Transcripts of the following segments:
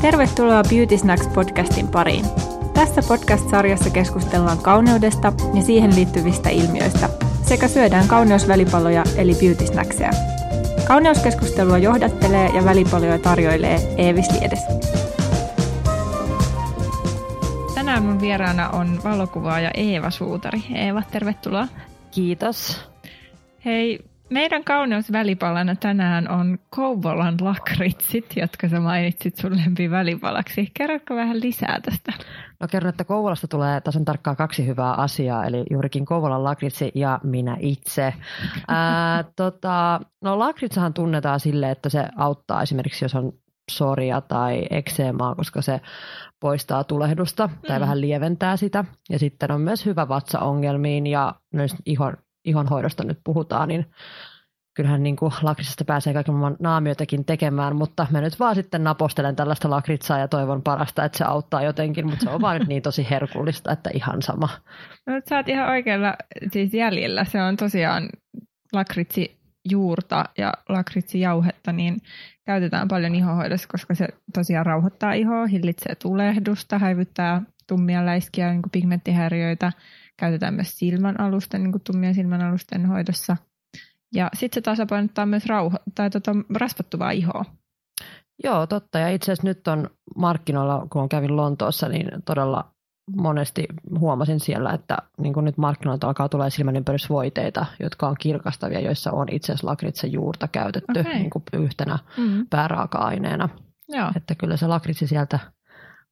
Tervetuloa Beauty Snacks podcastin pariin. Tässä podcast-sarjassa keskustellaan kauneudesta ja siihen liittyvistä ilmiöistä sekä syödään kauneusvälipaloja eli beauty snackseja. Kauneuskeskustelua johdattelee ja välipaloja tarjoilee Eevis Liedes. Tänään mun vieraana on valokuvaaja Eeva Suutari. Eeva, tervetuloa. Kiitos. Hei, meidän kauneusvälipalana tänään on Kouvolan lakritsit, jotka sä mainitsit sun välipalaksi. Kerrotko vähän lisää tästä? No kerron, että Kouvolasta tulee tasan tarkkaan kaksi hyvää asiaa, eli juurikin Kouvolan lakritsi ja minä itse. Ää, tota, no lakritsahan tunnetaan sille, että se auttaa esimerkiksi, jos on soria tai ekseemaa, koska se poistaa tulehdusta mm. tai vähän lieventää sitä. Ja sitten on myös hyvä vatsaongelmiin ja myös ihon ihonhoidosta nyt puhutaan, niin kyllähän niin kuin lakrisesta pääsee kaiken maailman naamioitakin tekemään, mutta mä nyt vaan sitten napostelen tällaista lakritsaa ja toivon parasta, että se auttaa jotenkin, mutta se on vaan nyt niin tosi herkullista, että ihan sama. No, sä oot ihan oikealla siis jäljellä. Se on tosiaan lakritsi juurta ja lakritsijauhetta, niin käytetään paljon ihohoidossa, koska se tosiaan rauhoittaa ihoa, hillitsee tulehdusta, häivyttää tummia läiskiä, niin pigmenttihäiriöitä – käytetään myös silmän alusten, niin kuin tummien silmän alusten hoidossa. Ja sitten se tasapainottaa myös rauho- tai tota, rasvattuvaa ihoa. Joo, totta. Ja itse asiassa nyt on markkinoilla, kun kävin Lontoossa, niin todella monesti huomasin siellä, että niin kuin nyt markkinoilta alkaa tulla silmänympärysvoiteita, jotka on kirkastavia, joissa on itse asiassa lakritsen juurta käytetty okay. niin kuin yhtenä mm-hmm. pääraaka-aineena. Joo. Että kyllä se lakritsi sieltä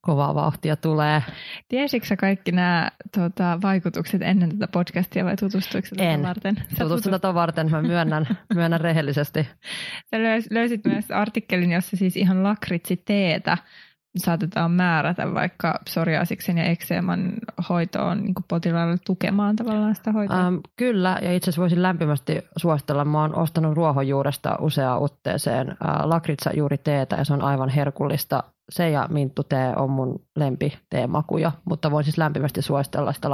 kovaa vauhtia tulee. Tiesitkö kaikki nämä tota, vaikutukset ennen tätä podcastia vai tutustuiko tätä varten? Tutustun tätä varten, mä myönnän, myönnän rehellisesti. Sä löysit myös artikkelin, jossa siis ihan lakritsi teetä saatetaan määrätä vaikka psoriasiksen ja ekseeman hoitoon niin potilaalle tukemaan tavallaan sitä hoitoa? Ähm, kyllä, ja itse asiassa voisin lämpimästi suositella. Mä oon ostanut ruohonjuuresta useaan otteeseen äh, lakritsa juuri teetä ja se on aivan herkullista. Se ja minttu tee on mun lempi teemakuja, mutta voin siis lämpimästi suositella sitä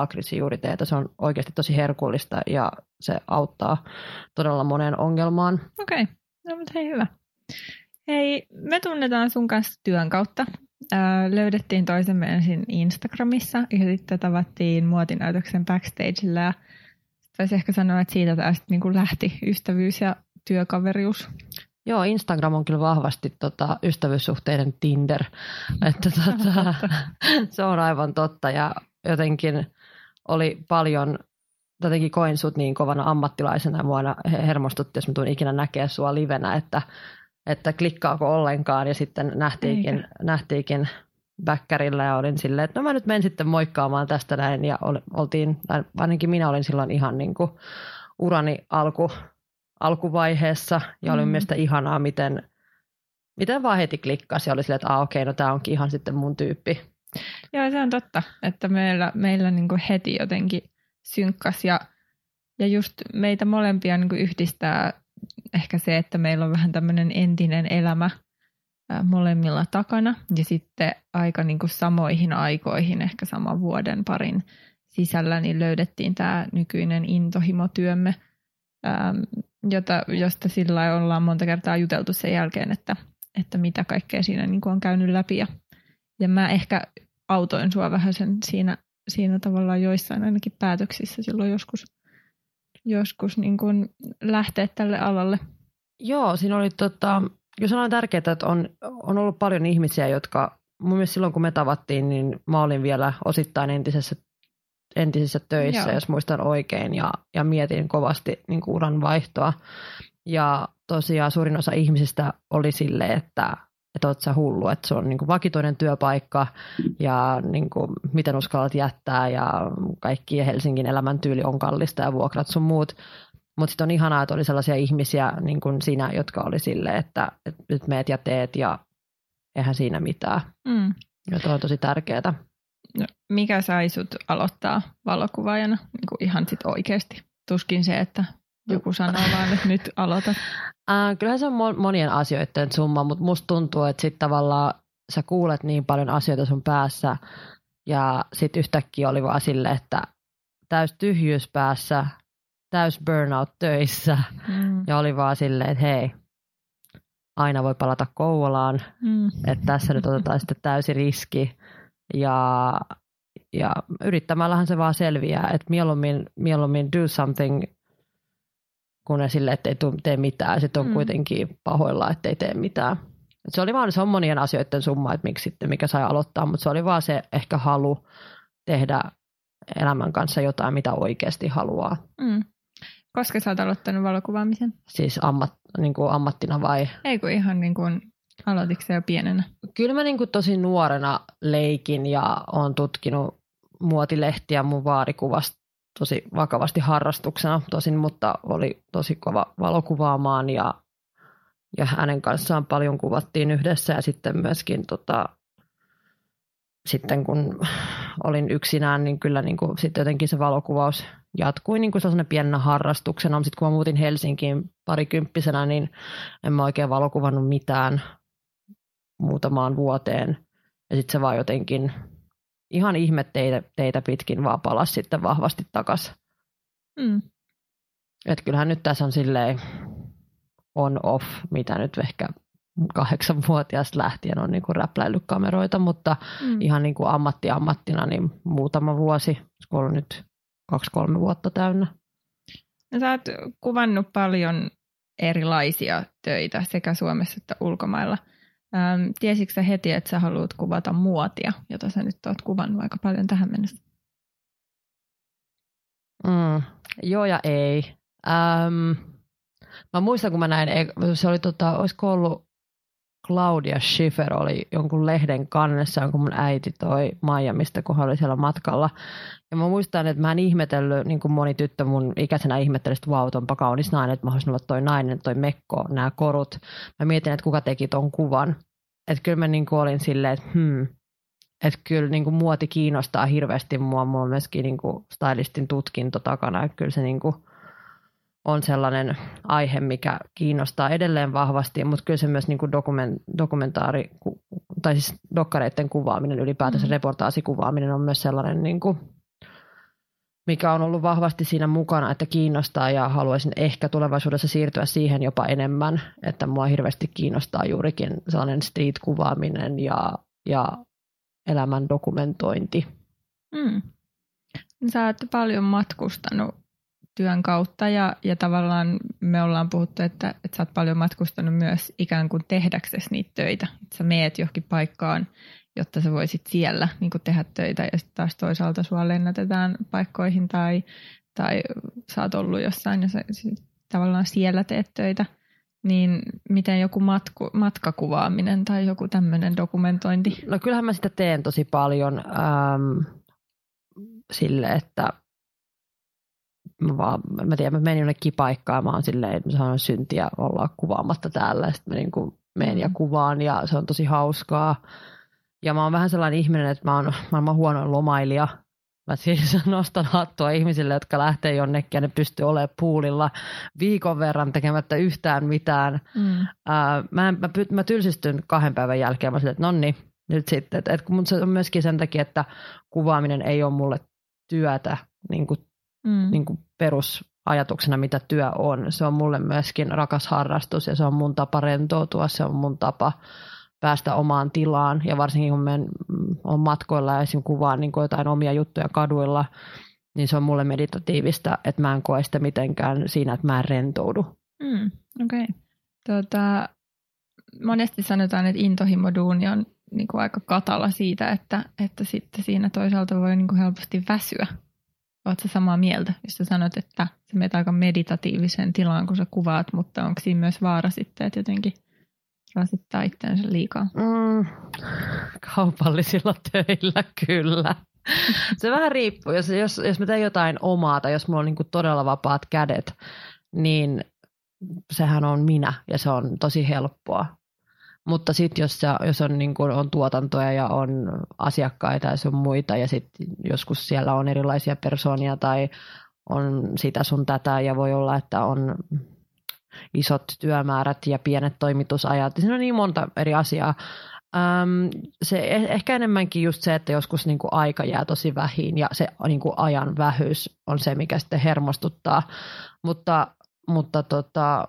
teetä. Se on oikeasti tosi herkullista ja se auttaa todella moneen ongelmaan. Okei, okay. no mutta hei hyvä. Hei, me tunnetaan sun kanssa työn kautta löydettiin toisemme ensin Instagramissa ja sitten tavattiin muotinäytöksen backstageilla ja voisi ehkä sanoa, että siitä tästä niin kuin lähti ystävyys ja työkaverius. Joo, Instagram on kyllä vahvasti tota, ystävyyssuhteiden Tinder. Että, tota, se on aivan totta. Ja jotenkin oli paljon, jotenkin koin sut niin kovana ammattilaisena ja mua hermostutti, jos mä tuun ikinä näkee sua livenä, että että klikkaako ollenkaan. Ja sitten nähtiinkin, nähtiinkin bäkkärillä ja olin silleen, että no mä nyt menen sitten moikkaamaan tästä näin. Ja oltiin, ainakin minä olin silloin ihan niin kuin urani alku, alkuvaiheessa ja oli mm. mielestäni ihanaa, miten, miten vaan heti klikkasi ja oli silleen, että ah, okei, no tämä onkin ihan sitten mun tyyppi. Joo, se on totta, että meillä, meillä niin kuin heti jotenkin synkkas ja, ja just meitä molempia niin kuin yhdistää ehkä se, että meillä on vähän tämmöinen entinen elämä molemmilla takana ja sitten aika niin kuin samoihin aikoihin, ehkä saman vuoden parin sisällä, niin löydettiin tämä nykyinen intohimotyömme, jota, josta sillä ollaan monta kertaa juteltu sen jälkeen, että, että mitä kaikkea siinä niin kuin on käynyt läpi. Ja, ja mä ehkä autoin sua vähän sen siinä, siinä tavallaan joissain ainakin päätöksissä silloin joskus – joskus niin kuin lähteä tälle alalle? Joo, siinä oli tota, jos on tärkeää, että on, on ollut paljon ihmisiä, jotka mun mielestä silloin kun me tavattiin, niin mä olin vielä osittain entisessä, entisissä töissä, Joo. jos muistan oikein, ja, ja mietin kovasti niin kuin uran vaihtoa. Ja tosiaan suurin osa ihmisistä oli sille, että että oot sä hullu, että se on niin kuin vakitoinen työpaikka ja niin kuin, miten uskallat jättää ja kaikki Helsingin elämäntyyli on kallista ja vuokrat sun muut. Mutta sitten on ihanaa, että oli sellaisia ihmisiä niin kuin sinä, jotka oli silleen, että, että nyt meet ja teet ja eihän siinä mitään. Mm. Ja tuo on tosi tärkeää. Mikä sai sut aloittaa valokuvaajana niin kuin ihan sit oikeasti? Tuskin se, että joku sanoo vaan, että nyt aloita. Äh, kyllähän se on monien asioiden summa, mutta musta tuntuu, että sitten tavallaan sä kuulet niin paljon asioita sun päässä ja sitten yhtäkkiä oli vaan sille, että täys tyhjyys päässä, täys burnout töissä mm. ja oli vaan silleen, että hei, aina voi palata Kouvolaan, mm. että tässä nyt otetaan sitten täysi riski ja, ja yrittämällähän se vaan selviää, että mieluummin, mieluummin do something kun ne sille, että ei tee mitään, sitten on mm. kuitenkin pahoilla, että ei tee mitään. Et se oli vaan se on monien asioiden summa, että miksi sitten, mikä sai aloittaa, mutta se oli vaan se ehkä halu tehdä elämän kanssa jotain, mitä oikeasti haluaa. Mm. Koska sä oot aloittanut valokuvaamisen? Siis ammat, niin kuin ammattina vai? Ei kun ihan niin kuin, aloititko jo pienenä? Kyllä mä niin kuin tosi nuorena leikin ja olen tutkinut muotilehtiä mun vaarikuvasta tosi vakavasti harrastuksena tosin, mutta oli tosi kova valokuvaamaan ja, ja hänen kanssaan paljon kuvattiin yhdessä ja sitten myöskin tota, sitten kun olin yksinään, niin kyllä niin kuin, sitten jotenkin se valokuvaus jatkui niin kuin sellaisena pienenä harrastuksena. Sitten kun mä muutin Helsinkiin parikymppisenä, niin en mä oikein valokuvannut mitään muutamaan vuoteen. Ja sitten se vaan jotenkin ihan ihme teitä, teitä pitkin vaan palasi sitten vahvasti takaisin. Mm. Et kyllähän nyt tässä on silleen on-off, mitä nyt ehkä kahdeksanvuotiaasta lähtien on niin räpläillyt kameroita, mutta mm. ihan niin kuin ammatti ammattina niin muutama vuosi, kun on nyt kaksi-kolme vuotta täynnä. No, sä oot kuvannut paljon erilaisia töitä sekä Suomessa että ulkomailla. Ähm, tiesitkö sä heti, että sä haluat kuvata muotia, jota sä nyt oot kuvannut aika paljon tähän mennessä? Mm, joo ja ei. Ähm, mä muistan, kun mä näin, se oli tota, olisiko ollut Claudia Schiffer oli jonkun lehden kannessa, jonka mun äiti toi Miamista, kun hän oli siellä matkalla. Ja mä muistan, että mä en ihmetellyt, niin kuin moni tyttö mun ikäisenä ihmetteli, että vau, onpa kaunis nainen, että mä haluaisin olla toi nainen, toi mekko, nämä korut. Mä mietin, että kuka teki ton kuvan. Että kyllä mä niin kuin olin silleen, että hmm, että kyllä niin kuin muoti kiinnostaa hirveästi mua. Mulla on myöskin niin kuin stylistin tutkinto takana, että kyllä se niin kuin on sellainen aihe, mikä kiinnostaa edelleen vahvasti, mutta kyllä se myös niin kuin dokument, dokumentaari, tai siis dokkareiden kuvaaminen, ylipäätänsä mm-hmm. reportaasikuvaaminen on myös sellainen, niin kuin, mikä on ollut vahvasti siinä mukana, että kiinnostaa ja haluaisin ehkä tulevaisuudessa siirtyä siihen jopa enemmän, että mua hirveästi kiinnostaa juurikin sellainen street-kuvaaminen ja, ja elämän dokumentointi. Mm. Sä oot paljon matkustanut työn kautta ja, ja tavallaan me ollaan puhuttu, että, että sä oot paljon matkustanut myös ikään kuin tehdäksesi niitä töitä. Että sä meet johonkin paikkaan, jotta sä voisit siellä niin tehdä töitä ja sitten taas toisaalta sua lennätetään paikkoihin tai, tai sä oot ollut jossain ja sä tavallaan siellä teet töitä. Niin miten joku matku, matkakuvaaminen tai joku tämmöinen dokumentointi? No kyllähän mä sitä teen tosi paljon ähm, sille, että mä, vaan, mä tiedän, mä menin jonnekin paikkaan, mä oon silleen, että mä syntiä olla kuvaamatta täällä, sitten mä niin kuin menen ja mm. kuvaan ja se on tosi hauskaa. Ja mä oon vähän sellainen ihminen, että mä oon maailman huono lomailija. Mä siis nostan hattua ihmisille, jotka lähtee jonnekin ja ne pystyy olemaan puulilla viikon verran tekemättä yhtään mitään. Mm. Ää, mä, mä, mä tylsistyn kahden päivän jälkeen. Mä silleen, että nonni, nyt sitten. Et, et, mutta se on myöskin sen takia, että kuvaaminen ei ole mulle työtä niin kuin mm. niin kuin perusajatuksena, mitä työ on. Se on mulle myöskin rakas harrastus ja se on mun tapa rentoutua, se on mun tapa päästä omaan tilaan ja varsinkin kun mä on matkoilla ja esim. kuvaan niin jotain omia juttuja kaduilla, niin se on mulle meditatiivista, että mä en koe sitä mitenkään siinä, että mä en rentoudu. Mm, Okei. Okay. Tota, monesti sanotaan, että intohimoduuni on niin kuin aika katala siitä, että, että sitten siinä toisaalta voi niin kuin helposti väsyä Oletko samaa mieltä, jos sä sanot, että sä menet aika meditatiiviseen tilaan, kun sä kuvaat, mutta onko siinä myös vaara sitten, että jotenkin rasittaa itseänsä liikaa? Mm, kaupallisilla töillä kyllä. Se vähän riippuu. Jos, jos, jos mä teen jotain omaa tai jos mulla on niin todella vapaat kädet, niin sehän on minä ja se on tosi helppoa. Mutta sitten jos, jos on, niin kun on tuotantoja ja on asiakkaita ja sun muita ja sitten joskus siellä on erilaisia persoonia tai on sitä sun tätä ja voi olla, että on isot työmäärät ja pienet toimitusajat. Siinä on niin monta eri asiaa. Öm, se e-, ehkä enemmänkin just se, että joskus niin kuin aika jää tosi vähin ja se niin kuin ajan vähyys on se, mikä sitten hermostuttaa. Mutta, mutta tota,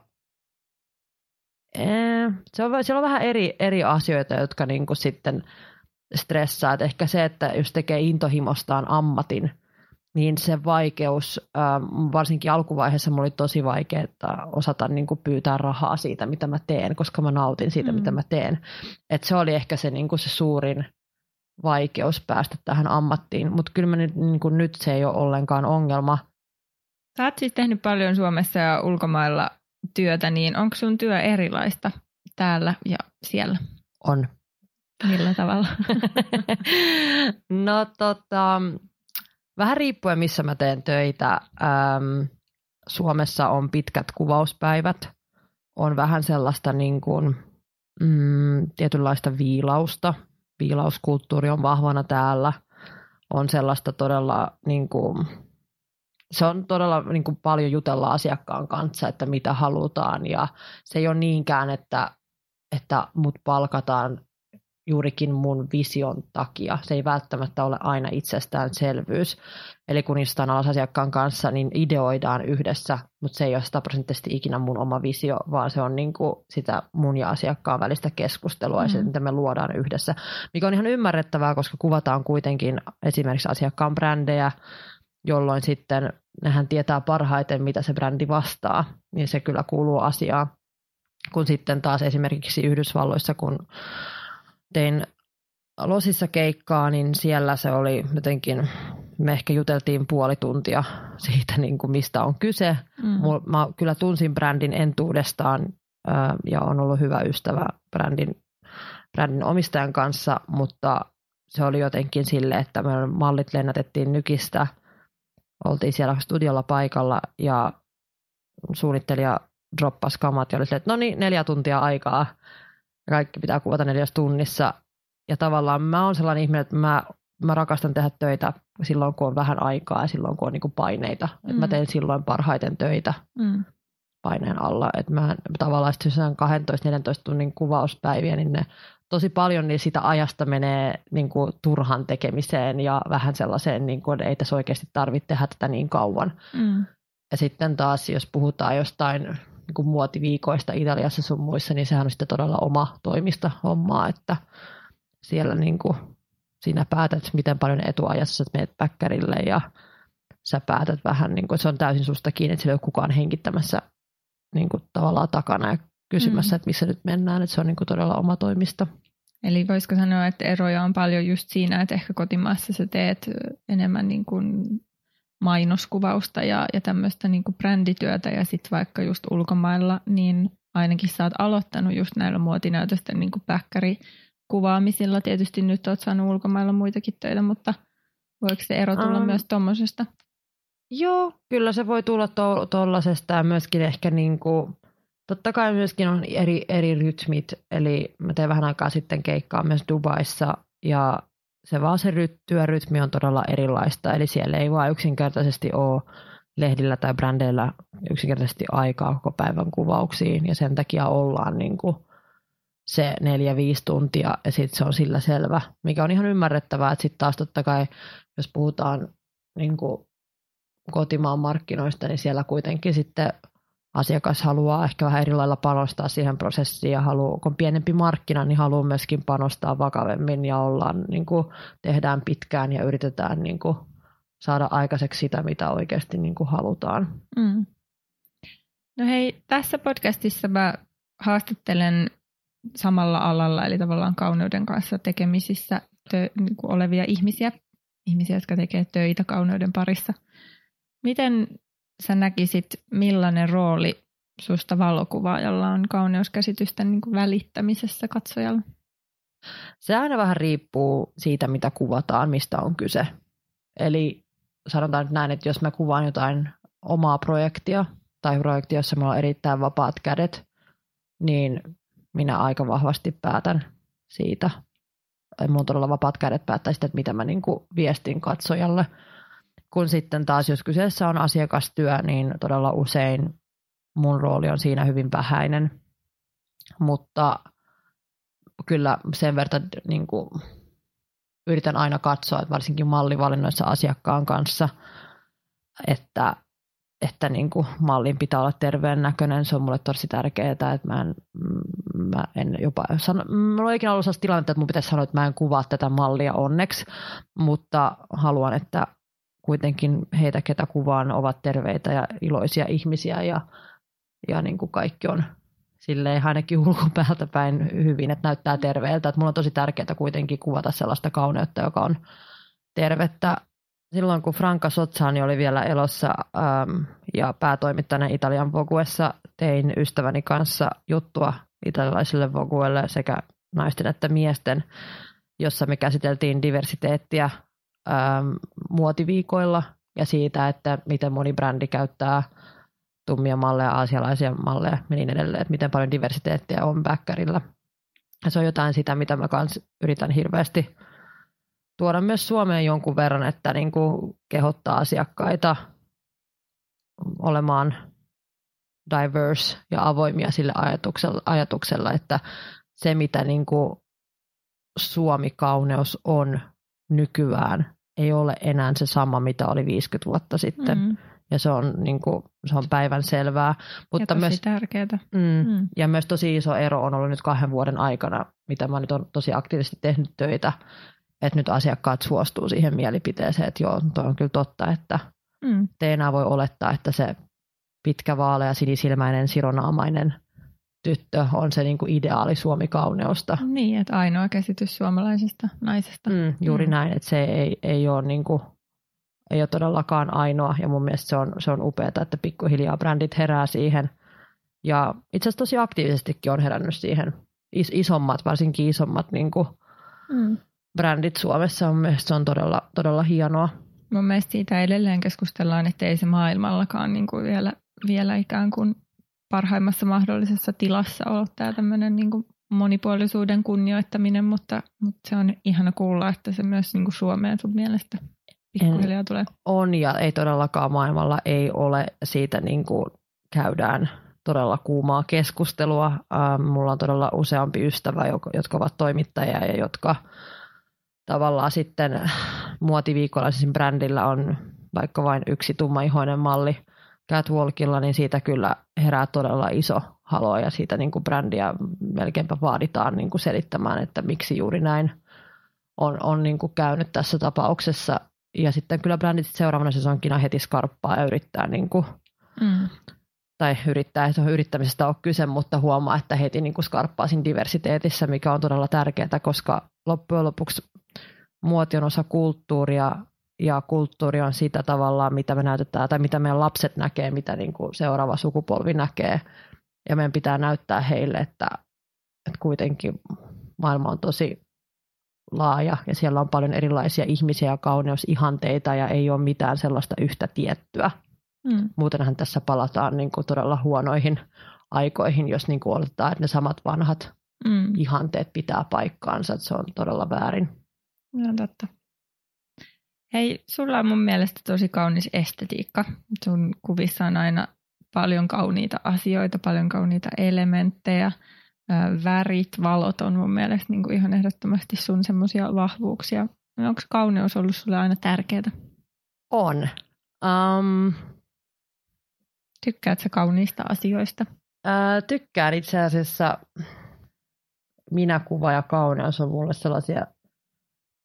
se on, siellä on vähän eri, eri asioita, jotka niin kuin sitten stressaa. Et ehkä se, että jos tekee intohimostaan ammatin, niin se vaikeus, varsinkin alkuvaiheessa mulla oli tosi vaikea osata niin kuin pyytää rahaa siitä, mitä mä teen, koska mä nautin siitä, mm. mitä mä teen. Et se oli ehkä se, niin kuin se suurin vaikeus päästä tähän ammattiin, mutta kyllä mä nyt, niin kuin nyt se ei ole ollenkaan ongelma. Sä oot siis tehnyt paljon Suomessa ja ulkomailla työtä, niin onko sun työ erilaista täällä ja siellä? On. Millä tavalla? no tota, vähän riippuen missä mä teen töitä. Ähm, Suomessa on pitkät kuvauspäivät. On vähän sellaista niin kuin, mm, tietynlaista viilausta. Viilauskulttuuri on vahvana täällä. On sellaista todella niin kuin, se on todella niin kuin paljon jutella asiakkaan kanssa, että mitä halutaan ja se ei ole niinkään, että, että mut palkataan juurikin mun vision takia. Se ei välttämättä ole aina itsestäänselvyys. Eli kun istutaan alas asiakkaan kanssa, niin ideoidaan yhdessä, mutta se ei ole sataprosenttisesti ikinä mun oma visio, vaan se on niin kuin sitä mun ja asiakkaan välistä keskustelua mm. ja sitä, mitä me luodaan yhdessä. Mikä on ihan ymmärrettävää, koska kuvataan kuitenkin esimerkiksi asiakkaan brändejä, jolloin sitten nehän tietää parhaiten, mitä se brändi vastaa, niin se kyllä kuuluu asiaan. Kun sitten taas esimerkiksi Yhdysvalloissa, kun tein Losissa keikkaa, niin siellä se oli jotenkin, me ehkä juteltiin puoli tuntia siitä, niin kuin mistä on kyse. Mm. Mä kyllä tunsin brändin entuudestaan ja on ollut hyvä ystävä brändin, brändin omistajan kanssa, mutta se oli jotenkin sille, että me mallit lennätettiin nykistä – oltiin siellä studiolla paikalla ja suunnittelija droppasi kamat ja oli sille, että no niin, neljä tuntia aikaa kaikki pitää kuvata neljäs tunnissa. Ja tavallaan mä oon sellainen ihminen, että mä, mä rakastan tehdä töitä silloin, kun on vähän aikaa ja silloin, kun on niin paineita. Mm. Että mä teen silloin parhaiten töitä mm. paineen alla. Että mä tavallaan on 12-14 tunnin kuvauspäiviä, niin ne tosi paljon niin sitä ajasta menee niin kuin turhan tekemiseen ja vähän sellaiseen, niin kuin, että ei tässä oikeasti tarvitse tehdä tätä niin kauan. Mm. Ja sitten taas, jos puhutaan jostain niin kuin muotiviikoista Italiassa sun muissa, niin sehän on sitten todella oma toimista hommaa, että siellä niin kuin, sinä päätät, miten paljon etuajassa sä menet päkkärille ja sä päätät vähän, niin kuin, että se on täysin susta kiinni, että siellä ei ole kukaan hengittämässä niin kuin, tavallaan takana ja kysymässä, mm. että missä nyt mennään, että se on niin kuin, todella oma toimista. Eli voisiko sanoa, että eroja on paljon just siinä, että ehkä kotimaassa sä teet enemmän niin kuin mainoskuvausta ja, ja tämmöistä niin kuin brändityötä ja sitten vaikka just ulkomailla, niin ainakin sä oot aloittanut just näillä muotinäytösten niin kuin kuvaamisilla. Tietysti nyt oot saanut ulkomailla muitakin töitä, mutta voiko se ero tulla um, myös tuommoisesta? Joo, kyllä se voi tulla tuollaisesta to- ja myöskin ehkä niin kuin Totta kai myöskin on eri, eri rytmit, eli mä tein vähän aikaa sitten keikkaa myös Dubaissa ja se vaan se työrytmi on todella erilaista, eli siellä ei vaan yksinkertaisesti ole lehdillä tai brändeillä yksinkertaisesti aikaa koko päivän kuvauksiin ja sen takia ollaan niin kuin se neljä, viisi tuntia ja sitten se on sillä selvä, mikä on ihan ymmärrettävää, että sitten taas totta kai, jos puhutaan niin kuin kotimaan markkinoista, niin siellä kuitenkin sitten asiakas haluaa ehkä vähän eri lailla panostaa siihen prosessiin ja haluaa, kun on pienempi markkina, niin haluaa myöskin panostaa vakavemmin ja ollaan, niin kuin, tehdään pitkään ja yritetään niin kuin, saada aikaiseksi sitä, mitä oikeasti niin kuin, halutaan. Mm. No hei, tässä podcastissa mä haastattelen samalla alalla, eli tavallaan kauneuden kanssa tekemisissä tö- niin olevia ihmisiä, ihmisiä, jotka tekee töitä kauneuden parissa. Miten sä näkisit, millainen rooli susta valokuvaajalla on kauneuskäsitysten niin kuin välittämisessä katsojalla? Se aina vähän riippuu siitä, mitä kuvataan, mistä on kyse. Eli sanotaan nyt näin, että jos mä kuvaan jotain omaa projektia tai projektia, jossa mulla on erittäin vapaat kädet, niin minä aika vahvasti päätän siitä. Mulla on todella vapaat kädet päättää sitä, että mitä mä niin kuin viestin katsojalle – kun sitten taas, jos kyseessä on asiakastyö, niin todella usein mun rooli on siinä hyvin vähäinen. Mutta kyllä sen verran niin kuin, yritän aina katsoa, että varsinkin mallivalinnoissa asiakkaan kanssa, että, että niin kuin mallin pitää olla terveen näköinen. Se on mulle tosi tärkeää, että mä en, mä en jopa sano, mulla on ikinä ollut sellaista tilannetta, että mun pitäisi sanoa, että mä en kuvaa tätä mallia onneksi, mutta haluan, että kuitenkin heitä, ketä kuvaan, ovat terveitä ja iloisia ihmisiä ja, ja niin kuin kaikki on silleen ainakin ulkopäältä päin hyvin, että näyttää terveeltä. Että mulla on tosi tärkeää kuitenkin kuvata sellaista kauneutta, joka on tervettä. Silloin kun Franca Sozzani oli vielä elossa ähm, ja päätoimittajana Italian Voguessa, tein ystäväni kanssa juttua italialaisille Voguelle sekä naisten että miesten, jossa me käsiteltiin diversiteettiä ähm, muotiviikoilla ja siitä, että miten moni brändi käyttää tummia malleja, aasialaisia malleja ja niin edelleen, että miten paljon diversiteettiä on backerilla. Ja se on jotain sitä, mitä mä kans yritän hirveästi tuoda myös Suomeen jonkun verran, että niin kuin kehottaa asiakkaita olemaan diverse ja avoimia sille ajatuksella, ajatuksella että se mitä niin kuin Suomi-kauneus on nykyään, ei ole enää se sama, mitä oli 50 vuotta sitten. Mm. Ja se on, niin kuin, se on päivän selvää. Mutta ja tosi myös, tärkeää. Mm, mm. Ja myös tosi iso ero on ollut nyt kahden vuoden aikana, mitä mä nyt on tosi aktiivisesti tehnyt töitä, että nyt asiakkaat suostuu siihen mielipiteeseen, että joo, tuo on kyllä totta, että mm. te enää voi olettaa, että se pitkä vaalea, sinisilmäinen, sironaamainen tyttö on se niin kuin ideaali Suomi-kauneusta. Niin, että ainoa käsitys suomalaisesta naisesta. Mm, juuri mm. näin, että se ei, ei ole niin kuin, ei ole todellakaan ainoa ja mun mielestä se on, se on upeaa, että pikkuhiljaa brändit herää siihen ja itse asiassa tosi aktiivisestikin on herännyt siihen Is, isommat, varsinkin isommat niin kuin mm. brändit Suomessa on mielestäni se on todella, todella hienoa. Mun mielestä siitä edelleen keskustellaan, että ei se maailmallakaan niin kuin vielä, vielä ikään kuin parhaimmassa mahdollisessa tilassa olla tämä tämmöinen niin kuin monipuolisuuden kunnioittaminen, mutta, mutta se on ihana kuulla, että se myös niin kuin Suomeen sun mielestä pikkuhiljaa tulee. On ja ei todellakaan maailmalla ei ole siitä niin kuin käydään todella kuumaa keskustelua. Ähm, mulla on todella useampi ystävä, jotka ovat toimittajia ja jotka tavallaan sitten muotiviikolla brändillä on vaikka vain yksi tummaihoinen malli catwalkilla, niin siitä kyllä herää todella iso halo ja siitä niin kuin brändiä melkeinpä vaaditaan niin kuin selittämään, että miksi juuri näin on, on niin kuin käynyt tässä tapauksessa ja sitten kyllä brändit seuraavana sesonkina heti skarppaa ja yrittää niin kuin, mm. tai yrittää, se on yrittämisestä ole kyse, mutta huomaa, että heti niin kuin skarppaa siinä diversiteetissä, mikä on todella tärkeää, koska loppujen lopuksi muoti on osa kulttuuria ja kulttuuri on sitä tavallaan, mitä me näytetään tai mitä meidän lapset näkee, mitä niin kuin seuraava sukupolvi näkee. Ja meidän pitää näyttää heille, että, että kuitenkin maailma on tosi laaja ja siellä on paljon erilaisia ihmisiä ja kauneusihanteita ja ei ole mitään sellaista yhtä tiettyä. Mm. Muutenhan tässä palataan niin kuin todella huonoihin aikoihin, jos niin kuin oletetaan, että ne samat vanhat mm. ihanteet pitää paikkaansa. Että se on todella väärin. Ja totta. Hei, sulla on mun mielestä tosi kaunis estetiikka. Sun kuvissa on aina paljon kauniita asioita, paljon kauniita elementtejä värit, valot on mun mielestä niin kuin ihan ehdottomasti sun semmoisia vahvuuksia. Onko kauneus ollut sulle aina tärkeää? On. Um, Tykkäätkö kauniista asioista? Uh, tykkään itse asiassa. Minäkuva ja kauneus on mulle sellaisia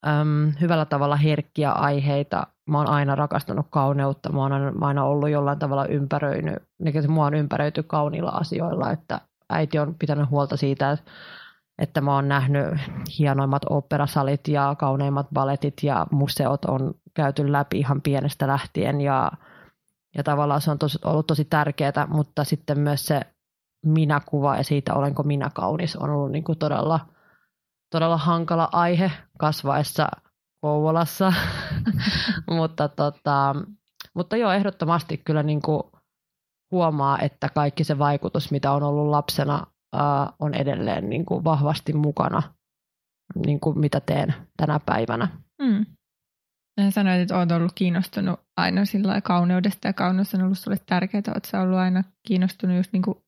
um, hyvällä tavalla herkkiä aiheita. Mä oon aina rakastanut kauneutta. Mä oon aina ollut jollain tavalla ympäröinyt, niin mua on ympäröity kauniilla asioilla, että äiti on pitänyt huolta siitä, että, että mä oon nähnyt hienoimmat operasalit ja kauneimmat baletit ja museot on käyty läpi ihan pienestä lähtien ja, ja tavallaan se on tos, ollut tosi tärkeää, mutta sitten myös se minäkuva ja siitä olenko minä kaunis on ollut niin kuin todella, todella hankala aihe kasvaessa Kouvolassa, mutta, tota, mutta joo, ehdottomasti kyllä niin kuin huomaa, että kaikki se vaikutus, mitä on ollut lapsena, ää, on edelleen niin kuin vahvasti mukana, niin kuin mitä teen tänä päivänä. Mm. Sanoit, että olet ollut kiinnostunut aina sillä kauneudesta ja kauneus on ollut sinulle tärkeää. Oletko ollut aina kiinnostunut just niin kuin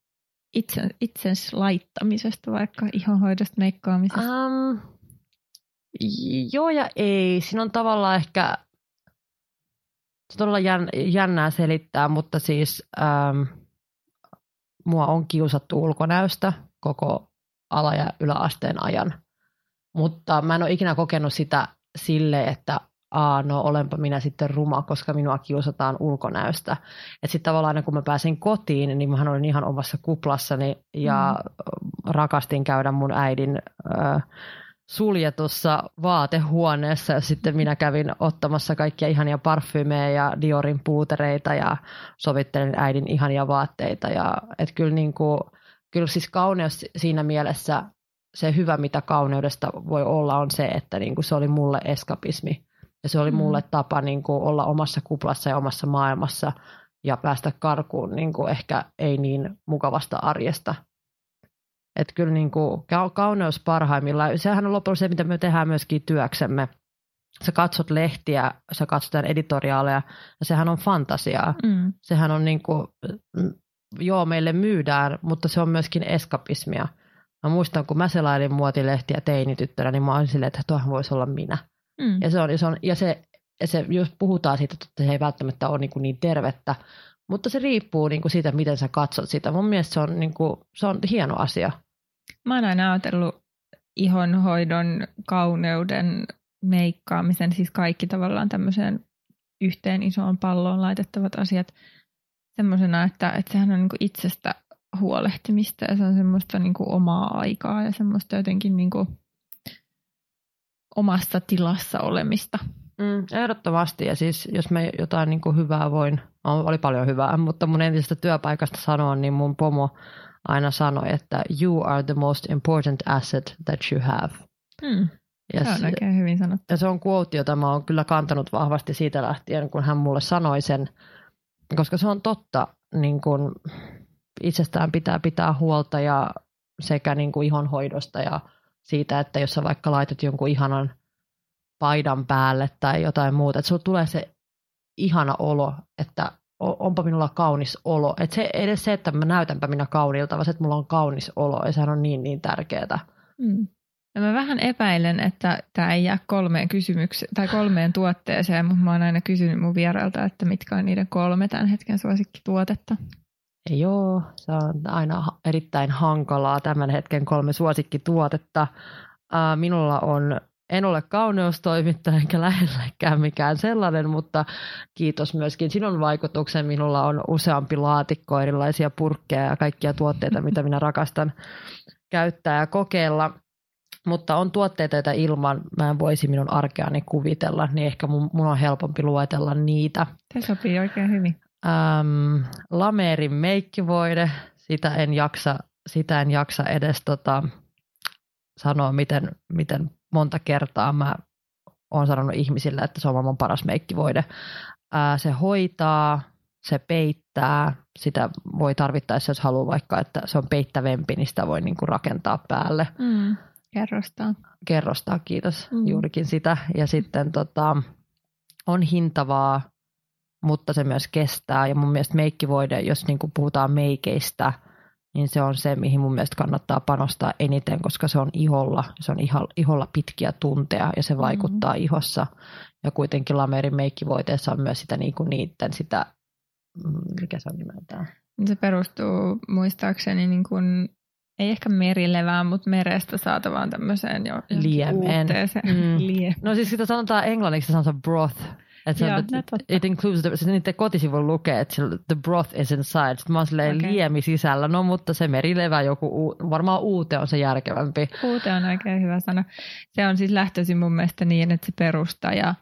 itse, itsens laittamisesta, vaikka ihonhoidosta, meikkaamisesta? Um, joo ja ei. Siinä on tavallaan ehkä on todella jännää selittää, mutta siis ähm, mua on kiusattu ulkonäöstä koko ala- ja yläasteen ajan. Mutta mä en ole ikinä kokenut sitä sille, että aa, no olenpa minä sitten ruma, koska minua kiusataan ulkonäöstä. Että sitten tavallaan aina kun mä pääsin kotiin, niin mä olin ihan omassa kuplassani ja mm. rakastin käydä mun äidin äh, suljetussa vaatehuoneessa ja sitten minä kävin ottamassa kaikkia ihania parfymeja ja Diorin puutereita ja sovittelin äidin ihania vaatteita. Ja, et kyllä, niin kuin, kyllä siis kauneus siinä mielessä, se hyvä mitä kauneudesta voi olla on se, että niin kuin se oli mulle eskapismi. Ja se oli mulle mm. tapa niin kuin olla omassa kuplassa ja omassa maailmassa ja päästä karkuun niin kuin ehkä ei niin mukavasta arjesta – että kyllä niin kuin kauneus parhaimmillaan, sehän on loppujen se, mitä me tehdään myöskin työksemme. Sä katsot lehtiä, sä katsot editoriaaleja, ja sehän on fantasiaa. Mm. Sehän on niin kuin, joo, meille myydään, mutta se on myöskin eskapismia. Mä muistan, kun mä selailin muotilehtiä teinityttönä, niin mä olin silleen, että tuohan voisi olla minä. Mm. Ja, se on, ja, se on, ja se, se, jos puhutaan siitä, että se ei välttämättä ole niin, kuin niin tervettä, mutta se riippuu niin kuin siitä, miten sä katsot sitä. Mun mielestä se on, niin kuin, se on hieno asia. Mä oon aina ajatellut ihonhoidon, kauneuden, meikkaamisen, siis kaikki tavallaan tämmöiseen yhteen isoon palloon laitettavat asiat semmoisena, että, että sehän on niin kuin itsestä huolehtimista ja se on semmoista niin kuin omaa aikaa ja semmoista jotenkin niin kuin omassa tilassa olemista. Mm, ehdottomasti ja siis jos me jotain niin kuin hyvää voin, oli paljon hyvää, mutta mun entisestä työpaikasta sanoa, niin mun pomo aina sanoi, että you are the most important asset that you have. Hmm. Ja se on oikein hyvin sanottu. Ja se on quote, jota mä oon kyllä kantanut vahvasti siitä lähtien, kun hän mulle sanoi sen, koska se on totta, niin kun itsestään pitää pitää huolta ja sekä niin kuin ihonhoidosta ja siitä, että jos sä vaikka laitat jonkun ihanan paidan päälle tai jotain muuta, että sulla tulee se ihana olo, että onpa minulla kaunis olo. Et se, edes se, että mä näytänpä minä kauniilta, vaan se, että mulla on kaunis olo, ja sehän on niin, niin tärkeää. Mm. Ja mä vähän epäilen, että tämä ei jää kolmeen kysymykseen tai kolmeen tuotteeseen, mutta mä oon aina kysynyt mun vierailta, että mitkä on niiden kolme tämän hetken suosikkituotetta. Joo, se on aina erittäin hankalaa tämän hetken kolme suosikkituotetta. Minulla on en ole kauneustoimittaja enkä lähellekään mikään sellainen, mutta kiitos myöskin sinun vaikutuksen. Minulla on useampi laatikko erilaisia purkkeja ja kaikkia tuotteita, mitä minä rakastan käyttää ja kokeilla. Mutta on tuotteita, joita ilman mä en voisi minun arkeani kuvitella, niin ehkä mun, mun on helpompi luetella niitä. Se sopii oikein hyvin. Ähm, Lameerin meikkivoide, sitä en jaksa, sitä en jaksa edes tota, sanoa, miten, miten monta kertaa mä oon sanonut ihmisille, että se on maailman paras meikkivoide. Ää, se hoitaa, se peittää, sitä voi tarvittaessa, jos haluaa vaikka, että se on peittävempi, niin sitä voi niinku rakentaa päälle. Mm, kerrostaa. Kerrostaa, kiitos. Mm. Juurikin sitä. Ja sitten tota, on hintavaa, mutta se myös kestää. Ja mun mielestä meikkivoide, jos niinku puhutaan meikeistä – niin se on se, mihin mun mielestä kannattaa panostaa eniten, koska se on iholla, se on iholla pitkiä tunteja ja se vaikuttaa mm-hmm. ihossa. Ja kuitenkin Lamerin meikkivoiteessa on myös sitä niin kuin niiden sitä, mm, mikä se on nimeltään? Se perustuu muistaakseni niin kuin, ei ehkä merilevään, mutta merestä saatavaan tämmöiseen jo liemeen. Mm. Lieme. No siis sitä sanotaan englanniksi, se sanotaan broth, että Joo, the, it includes, the, se niiden kotisivun lukee, että the broth is inside. Sitten mä oon silleen okay. liemi sisällä, no mutta se merilevä joku, varmaan uute on se järkevämpi. Uute on oikein hyvä sana. Se on siis lähtöisin mun mielestä niin, että se perustaja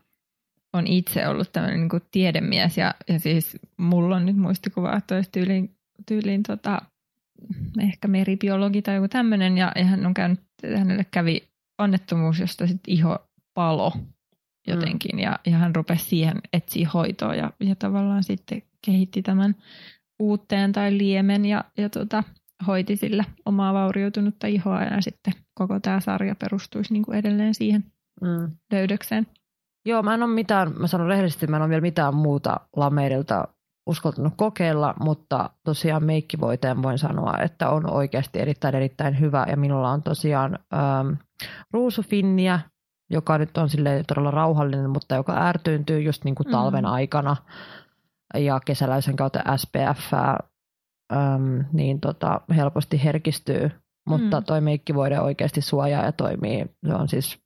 on itse ollut tämmöinen niin tiedemies ja, ja siis mulla on nyt muistikuva, että olisi tyyliin, tyyliin tota, ehkä meribiologi tai joku tämmöinen ja, ja hän on käynyt, hänelle kävi onnettomuus, josta sitten iho palo jotenkin. Mm. Ja, ja hän rupesi siihen etsiä hoitoa ja, ja tavallaan sitten kehitti tämän uutteen tai liemen ja, ja tota, hoiti sillä omaa vaurioitunutta ihoa ja sitten koko tämä sarja perustuisi niin kuin edelleen siihen mm. löydökseen. Joo, mä en ole mitään, mä sanon rehellisesti, mä en ole vielä mitään muuta Lamerilta uskaltanut kokeilla, mutta tosiaan meikkivoiteen voin sanoa, että on oikeasti erittäin erittäin hyvä ja minulla on tosiaan ähm, ruusufinniä joka nyt on sille todella rauhallinen, mutta joka ärtyyntyy just niin kuin talven mm. aikana ja kesäläisen kautta SPF, äm, niin tota, helposti herkistyy. Mutta mm. toi meikkivoide oikeasti suojaa ja toimii. Se on siis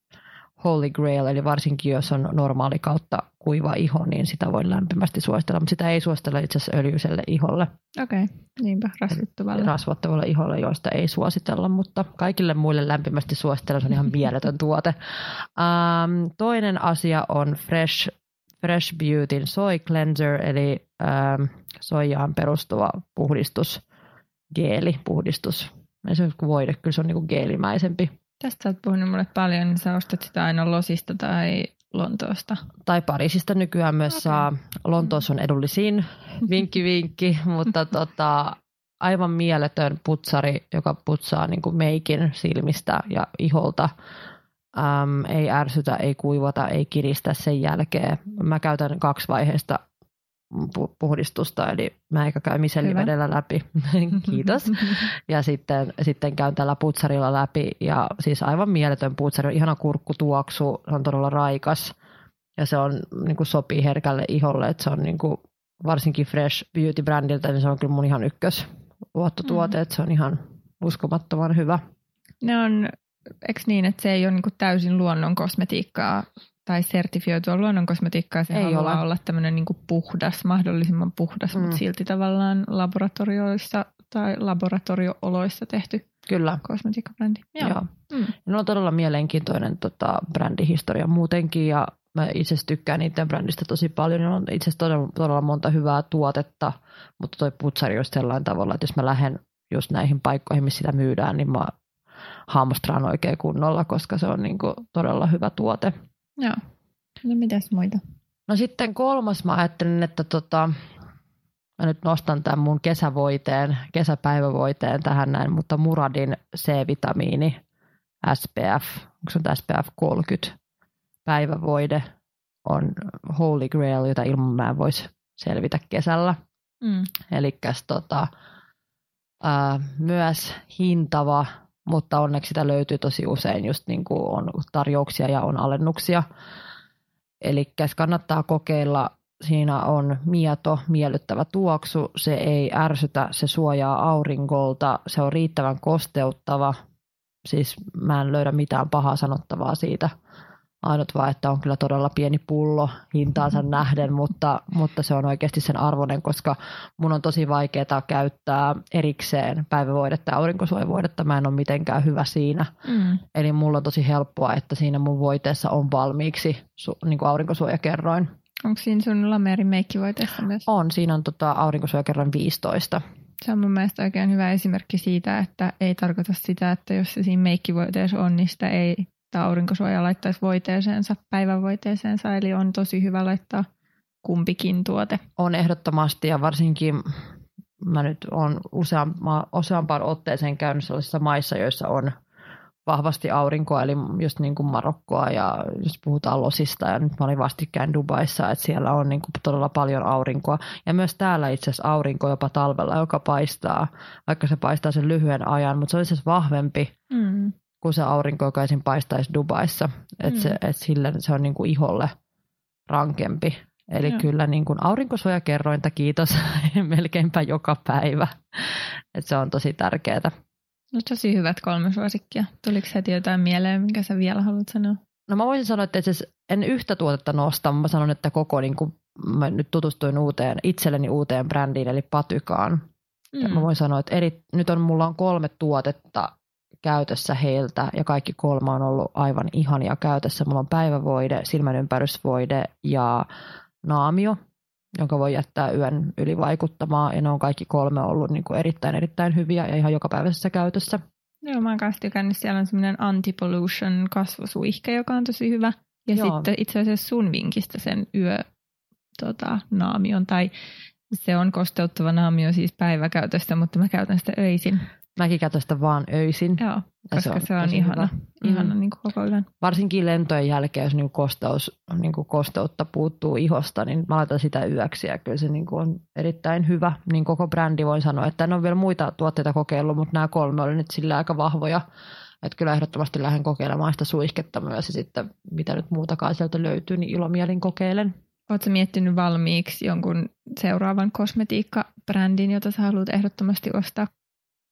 holy grail, eli varsinkin jos on normaali kautta kuiva iho, niin sitä voi lämpimästi suositella, mutta sitä ei suositella itse asiassa öljyiselle iholle. Okei, okay. niinpä rasvittavalle. Rasvattavalle iholle, joista ei suositella, mutta kaikille muille lämpimästi suosittelen, se on ihan mieletön tuote. Um, toinen asia on Fresh, Fresh Beautyn Soy Cleanser, eli um, soijaan perustuva puhdistus, geeli, puhdistus. Ei se voide, kyllä se on niinku geelimäisempi Tästä oot puhunut mulle paljon, niin sä ostat sitä aina Losista tai Lontoosta. Tai Pariisista nykyään myös okay. saa. Lontoossa on edullisin, vinkki vinkki, mutta tota, aivan mieletön putsari, joka putsaa niin kuin meikin silmistä ja iholta. Äm, ei ärsytä, ei kuivata, ei kiristä sen jälkeen. Mä käytän kaksi vaiheesta puhdistusta, eli mä eikä käy misellivedellä läpi. Kiitos. Ja sitten, sitten käyn tällä putsarilla läpi ja siis aivan mieletön putsari, ihana kurkkutuoksu, se on todella raikas ja se on, niin kuin sopii herkälle iholle, että se on niin kuin, varsinkin Fresh Beauty-brändiltä, niin se on kyllä mun ihan ykkös luottotuote, mm. että se on ihan uskomattoman hyvä. Ne on, eikö niin, että se ei ole niin täysin luonnon kosmetiikkaa, tai sertifioitua luonnonkosmetiikkaa, se ei haluaa ole. olla tämmöinen niin puhdas, mahdollisimman puhdas, mm. mutta silti tavallaan laboratorioissa tai laboratoriooloissa tehty Kyllä. kosmetiikkabrändi. Joo. Joo. Mm. No on todella mielenkiintoinen tota, brändihistoria muutenkin ja mä itse tykkään niiden brändistä tosi paljon. Ne on itse asiassa todella, todella monta hyvää tuotetta, mutta toi putsari on sellainen tavalla, että jos mä lähden just näihin paikkoihin, missä sitä myydään, niin mä hamstraan oikein kunnolla, koska se on niin kuin todella hyvä tuote. Joo. No mitäs muita? No sitten kolmas mä ajattelin, että tota, mä nyt nostan tämän mun kesävoiteen, kesäpäivävoiteen tähän näin, mutta Muradin C-vitamiini SPF, onko se on SPF 30 päivävoide on holy grail, jota ilman mä en voisi selvitä kesällä. Mm. Eli tota, myös hintava mutta onneksi sitä löytyy tosi usein just niin kuin on tarjouksia ja on alennuksia. Eli kannattaa kokeilla. Siinä on mieto, miellyttävä tuoksu, se ei ärsytä, se suojaa aurinkolta, se on riittävän kosteuttava. Siis mä en löydä mitään pahaa sanottavaa siitä Ainut vaan, että on kyllä todella pieni pullo hintaansa mm-hmm. nähden, mutta, mutta se on oikeasti sen arvoinen, koska mun on tosi vaikeaa käyttää erikseen päivävoidetta ja aurinkosuojavuodetta. Mä en ole mitenkään hyvä siinä. Mm. Eli mulla on tosi helppoa, että siinä mun voiteessa on valmiiksi su, niin kuin aurinkosuojakerroin. Onko siinä sun Lamerin meikkivoiteessa myös? On, siinä on tota aurinkosuojakerroin 15. Se on mun mielestä oikein hyvä esimerkki siitä, että ei tarkoita sitä, että jos se siinä meikkivoiteessa on, niin sitä ei että aurinkosuoja laittaisi voiteeseensa, päivävoiteeseensa, eli on tosi hyvä laittaa kumpikin tuote. On ehdottomasti ja varsinkin mä nyt olen useampa, useampaan otteeseen käynyt sellaisissa maissa, joissa on vahvasti aurinkoa, eli just niin kuin Marokkoa ja jos puhutaan losista ja nyt mä olin vastikään Dubaissa, että siellä on niin kuin todella paljon aurinkoa. Ja myös täällä itse asiassa aurinko jopa talvella, joka paistaa, vaikka se paistaa sen lyhyen ajan, mutta se on itse asiassa vahvempi mm kun se aurinko, joka esim. paistaisi Dubaissa. Että mm. se, et sille se on niin kuin iholle rankempi. Eli Joo. kyllä niin kuin aurinkosuojakerrointa kiitos melkeinpä joka päivä. Et se on tosi tärkeää. No tosi hyvät kolme suosikkia. Tuliko heti jotain mieleen, mikä sä vielä haluat sanoa? No mä voisin sanoa, että en yhtä tuotetta nosta. Mä sanon, että koko niin kuin, mä nyt tutustuin uuteen, itselleni uuteen brändiin, eli Patykaan. Mm. mä voin sanoa, että eri, nyt on, mulla on kolme tuotetta, käytössä heiltä ja kaikki kolme on ollut aivan ihania käytössä. Mulla on päivävoide, silmänympärysvoide ja naamio, jonka voi jättää yön yli vaikuttamaan. Ja ne on kaikki kolme ollut niin kuin erittäin erittäin hyviä ja ihan jokapäiväisessä käytössä. Joo, mä oon kanssa tykännyt. Siellä on semmoinen anti-pollution kasvosuihke, joka on tosi hyvä. Ja Joo. sitten itse asiassa sun vinkistä sen yö tota, naamion, tai se on kosteuttava naamio siis päiväkäytöstä, mutta mä käytän sitä öisin. Mäkin käytän sitä vaan öisin. Joo, koska se on, se on ihana, hyvä. ihana mm. niin kuin koko yön. Varsinkin lentojen jälkeen, jos niin kuin kosteus, niin kuin kosteutta puuttuu ihosta, niin mä laitan sitä yöksi ja kyllä se niin kuin on erittäin hyvä. Niin koko brändi voin sanoa, että en ole vielä muita tuotteita kokeillut, mutta nämä kolme oli nyt sillä aika vahvoja. Että kyllä ehdottomasti lähden kokeilemaan sitä suihketta myös ja sitten mitä nyt muutakaan sieltä löytyy, niin ilomielin kokeilen. Oletko miettinyt valmiiksi jonkun seuraavan kosmetiikkabrändin, jota sä haluat ehdottomasti ostaa?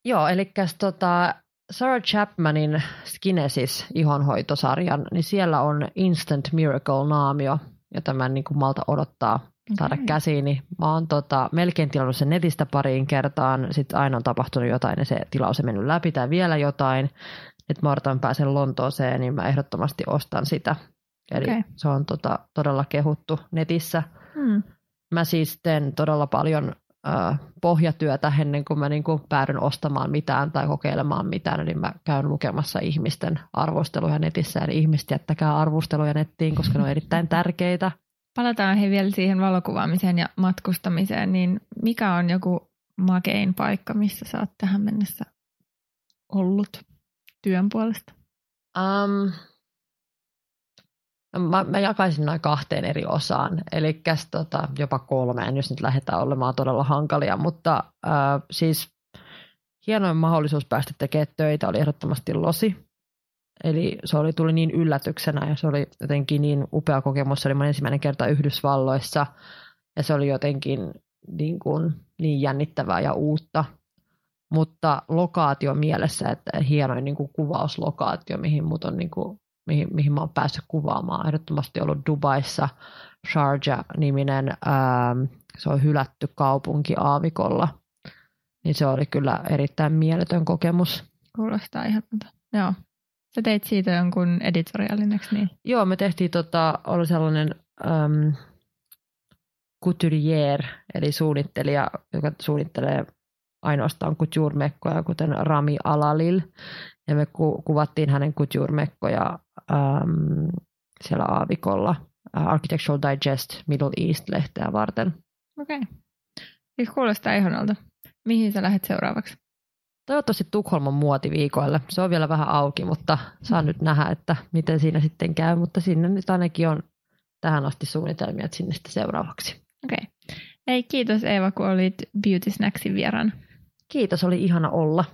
Joo, eli tota, Sarah Chapmanin Skinesis ihonhoitosarjan, niin siellä on Instant Miracle-naamio, jota mä en niin kuin malta odottaa saada okay. käsiin. Niin mä oon tota, melkein tilannut sen netistä pariin kertaan, sitten aina on tapahtunut jotain ja se tilaus on mennyt läpi tai vielä jotain. Nyt mä odotan pääsen Lontooseen, niin mä ehdottomasti ostan sitä. Eli okay. se on tota, todella kehuttu netissä. Hmm. Mä siis teen todella paljon pohjatyötä ennen kuin mä niin kuin päädyn ostamaan mitään tai kokeilemaan mitään, niin mä käyn lukemassa ihmisten arvosteluja netissä, eli ihmiset jättäkää arvosteluja nettiin, koska ne on erittäin tärkeitä. Palataan he vielä siihen valokuvaamiseen ja matkustamiseen, niin mikä on joku makein paikka, missä sä oot tähän mennessä ollut työn puolesta? Um, Mä, mä jakaisin noin kahteen eri osaan, eli tota, jopa kolmeen, jos nyt lähdetään olemaan todella hankalia, mutta äh, siis hienoin mahdollisuus päästä tekemään töitä oli ehdottomasti losi. Eli se oli, tuli niin yllätyksenä ja se oli jotenkin niin upea kokemus. Se oli mun ensimmäinen kerta Yhdysvalloissa ja se oli jotenkin niin, kuin, niin jännittävää ja uutta. Mutta lokaatio mielessä, että hienoin niin kuin kuvauslokaatio, mihin mut on niin kuin mihin, mihin mä oon päässyt kuvaamaan. Ehdottomasti ollut Dubaissa Sharjah-niminen, ähm, se on hylätty kaupunki aavikolla. Niin se oli kyllä erittäin mieletön kokemus. Kuulostaa ihan, joo. Sä teit siitä jonkun editoriaalin, niin? Joo, me tehtiin, tota, oli sellainen ähm, couturier, eli suunnittelija, joka suunnittelee ainoastaan couture-mekkoja, kuten Rami Alalil. Ja me ku, kuvattiin hänen couture-mekkoja äm, siellä aavikolla uh, Architectural Digest Middle East-lehteä varten. Okei. Okay. Siis kuulostaa ihanalta. Mihin sä lähdet seuraavaksi? Toivottavasti Tukholman muotiviikoille. Se on vielä vähän auki, mutta saan nyt nähdä, että miten siinä sitten käy. Mutta sinne nyt ainakin on tähän asti suunnitelmia, että sinne sitten seuraavaksi. Okei. Okay. Ei, kiitos Eeva, kun olit Beauty Snacksin vieran. Kiitos, oli ihana olla.